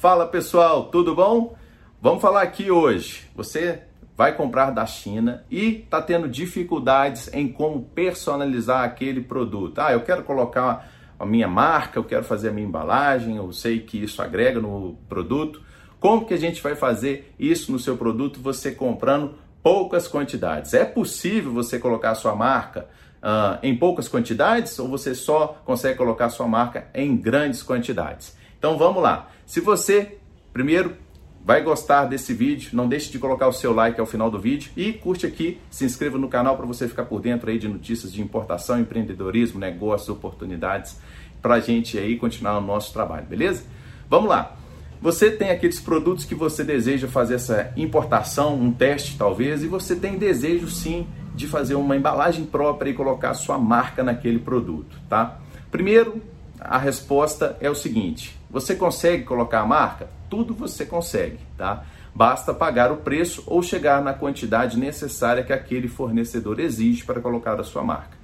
Fala pessoal, tudo bom? Vamos falar aqui hoje. Você vai comprar da China e está tendo dificuldades em como personalizar aquele produto. Ah, eu quero colocar a minha marca, eu quero fazer a minha embalagem, eu sei que isso agrega no produto. Como que a gente vai fazer isso no seu produto você comprando poucas quantidades? É possível você colocar a sua marca uh, em poucas quantidades ou você só consegue colocar a sua marca em grandes quantidades? Então vamos lá. Se você, primeiro, vai gostar desse vídeo, não deixe de colocar o seu like ao final do vídeo e curte aqui, se inscreva no canal para você ficar por dentro aí de notícias de importação, empreendedorismo, negócios, oportunidades, para a gente aí continuar o nosso trabalho, beleza? Vamos lá. Você tem aqueles produtos que você deseja fazer essa importação, um teste talvez, e você tem desejo sim de fazer uma embalagem própria e colocar sua marca naquele produto, tá? Primeiro, a resposta é o seguinte: você consegue colocar a marca? Tudo você consegue, tá? Basta pagar o preço ou chegar na quantidade necessária que aquele fornecedor exige para colocar a sua marca.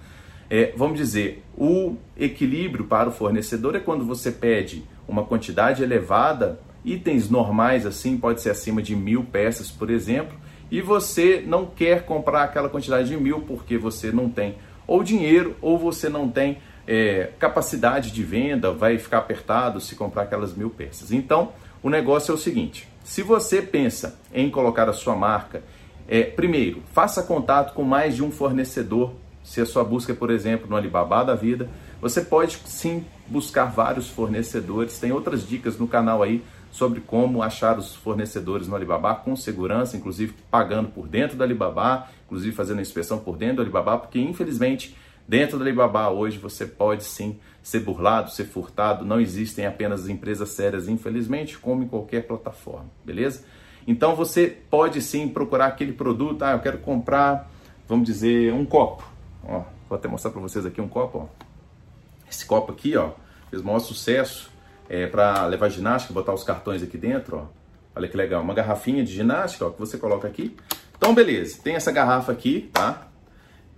É, vamos dizer, o equilíbrio para o fornecedor é quando você pede uma quantidade elevada, itens normais assim, pode ser acima de mil peças, por exemplo, e você não quer comprar aquela quantidade de mil porque você não tem ou dinheiro ou você não tem é, capacidade de venda, vai ficar apertado se comprar aquelas mil peças. Então, o negócio é o seguinte: se você pensa em colocar a sua marca, é, primeiro, faça contato com mais de um fornecedor. Se a sua busca, por exemplo, no Alibaba da vida, você pode sim buscar vários fornecedores. Tem outras dicas no canal aí sobre como achar os fornecedores no Alibaba com segurança, inclusive pagando por dentro do Alibaba, inclusive fazendo a inspeção por dentro do Alibaba, porque infelizmente Dentro da Alibaba hoje você pode sim ser burlado, ser furtado. Não existem apenas empresas sérias, infelizmente, como em qualquer plataforma, beleza? Então você pode sim procurar aquele produto. Ah, eu quero comprar, vamos dizer, um copo. Ó, vou até mostrar para vocês aqui um copo. Ó. Esse copo aqui, ó, fez maior sucesso é, para levar ginástica, botar os cartões aqui dentro. Ó. Olha que legal, uma garrafinha de ginástica ó, que você coloca aqui. Então, beleza, tem essa garrafa aqui, tá?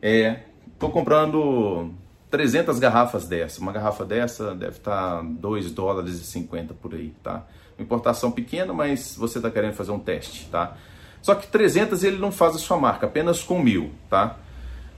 É, Estou comprando 300 garrafas dessa. Uma garrafa dessa deve estar 2 dólares e 50 por aí, tá? Importação pequena, mas você está querendo fazer um teste, tá? Só que 300 ele não faz a sua marca, apenas com mil, tá?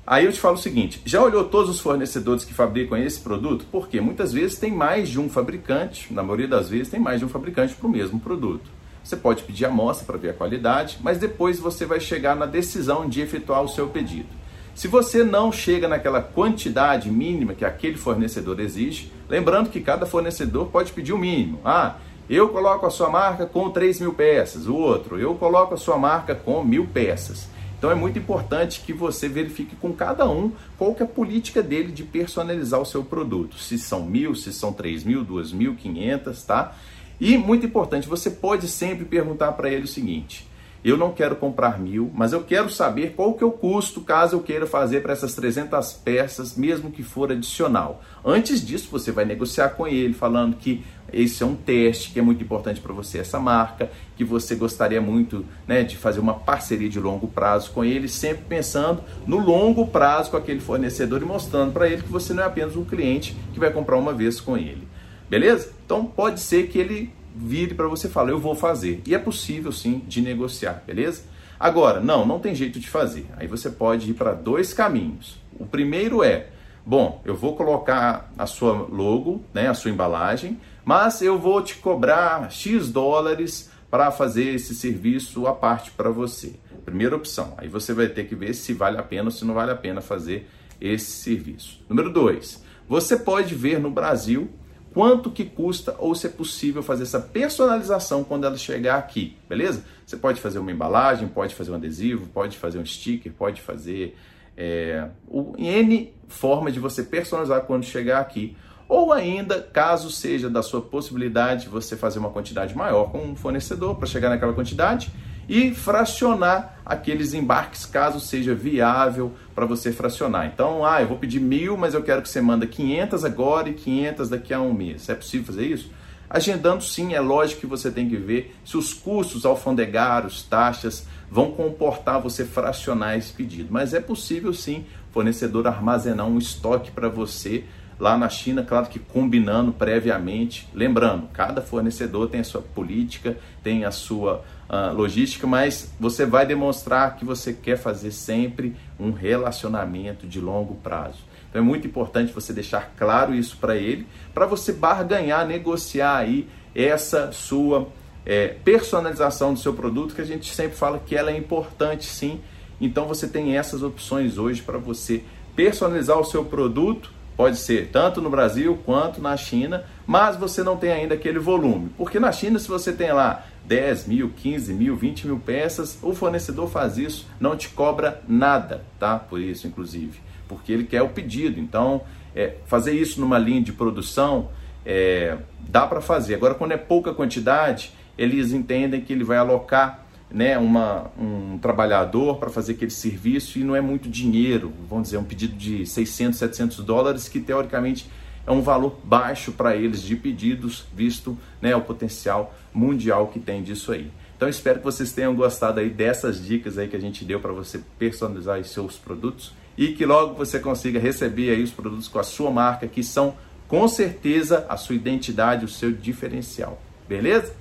Aí eu te falo o seguinte: já olhou todos os fornecedores que fabricam esse produto? Porque muitas vezes tem mais de um fabricante, na maioria das vezes tem mais de um fabricante para o mesmo produto. Você pode pedir amostra para ver a qualidade, mas depois você vai chegar na decisão de efetuar o seu pedido. Se você não chega naquela quantidade mínima que aquele fornecedor exige, lembrando que cada fornecedor pode pedir o mínimo. Ah, eu coloco a sua marca com 3 mil peças, o outro, eu coloco a sua marca com mil peças. Então é muito importante que você verifique com cada um qual que é a política dele de personalizar o seu produto. Se são mil, se são três mil, duas mil, quinhentas, tá? E muito importante, você pode sempre perguntar para ele o seguinte: eu não quero comprar mil, mas eu quero saber qual que é o custo caso eu queira fazer para essas 300 peças, mesmo que for adicional. Antes disso, você vai negociar com ele, falando que esse é um teste que é muito importante para você, essa marca, que você gostaria muito né, de fazer uma parceria de longo prazo com ele, sempre pensando no longo prazo com aquele fornecedor e mostrando para ele que você não é apenas um cliente que vai comprar uma vez com ele. Beleza? Então pode ser que ele vire para você e fale, eu vou fazer. E é possível sim de negociar, beleza? Agora, não, não tem jeito de fazer. Aí você pode ir para dois caminhos. O primeiro é, bom, eu vou colocar a sua logo, né, a sua embalagem, mas eu vou te cobrar X dólares para fazer esse serviço à parte para você. Primeira opção. Aí você vai ter que ver se vale a pena ou se não vale a pena fazer esse serviço. Número dois, você pode ver no Brasil quanto que custa ou se é possível fazer essa personalização quando ela chegar aqui, beleza? Você pode fazer uma embalagem, pode fazer um adesivo, pode fazer um sticker, pode fazer é, o N forma de você personalizar quando chegar aqui. Ou ainda, caso seja da sua possibilidade, você fazer uma quantidade maior com um fornecedor para chegar naquela quantidade e fracionar aqueles embarques caso seja viável para você fracionar. Então, ah, eu vou pedir mil, mas eu quero que você manda 500 agora e 500 daqui a um mês. É possível fazer isso? Agendando sim, é lógico que você tem que ver se os custos alfandegários, taxas vão comportar você fracionar esse pedido. Mas é possível sim, fornecedor armazenar um estoque para você lá na China, claro que combinando previamente, lembrando, cada fornecedor tem a sua política, tem a sua logística, mas você vai demonstrar que você quer fazer sempre um relacionamento de longo prazo. Então é muito importante você deixar claro isso para ele, para você barganhar, negociar aí essa sua é, personalização do seu produto, que a gente sempre fala que ela é importante sim. Então você tem essas opções hoje para você personalizar o seu produto, pode ser tanto no Brasil quanto na China, mas você não tem ainda aquele volume. Porque na China, se você tem lá 10 mil, 15 mil, 20 mil peças, o fornecedor faz isso, não te cobra nada, tá? Por isso, inclusive, porque ele quer o pedido. Então, é, fazer isso numa linha de produção é, dá para fazer. Agora, quando é pouca quantidade, eles entendem que ele vai alocar né, uma, um trabalhador para fazer aquele serviço e não é muito dinheiro, vamos dizer, um pedido de 600, 700 dólares, que teoricamente é um valor baixo para eles de pedidos, visto né, o potencial mundial que tem disso aí. Então espero que vocês tenham gostado aí dessas dicas aí que a gente deu para você personalizar os seus produtos e que logo você consiga receber aí os produtos com a sua marca, que são com certeza a sua identidade, o seu diferencial. Beleza?